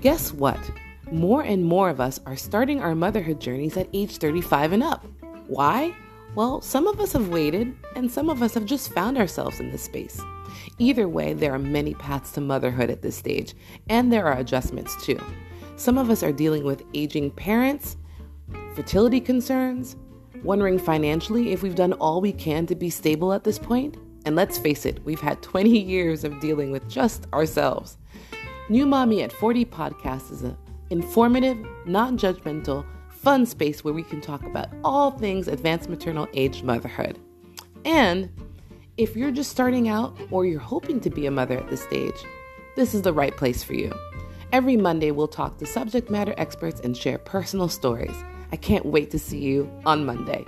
Guess what? More and more of us are starting our motherhood journeys at age 35 and up. Why? Well, some of us have waited, and some of us have just found ourselves in this space. Either way, there are many paths to motherhood at this stage, and there are adjustments too. Some of us are dealing with aging parents, fertility concerns, wondering financially if we've done all we can to be stable at this point. And let's face it, we've had 20 years of dealing with just ourselves. New Mommy at 40 podcast is an informative, non judgmental, fun space where we can talk about all things advanced maternal age motherhood. And if you're just starting out or you're hoping to be a mother at this stage, this is the right place for you. Every Monday, we'll talk to subject matter experts and share personal stories. I can't wait to see you on Monday.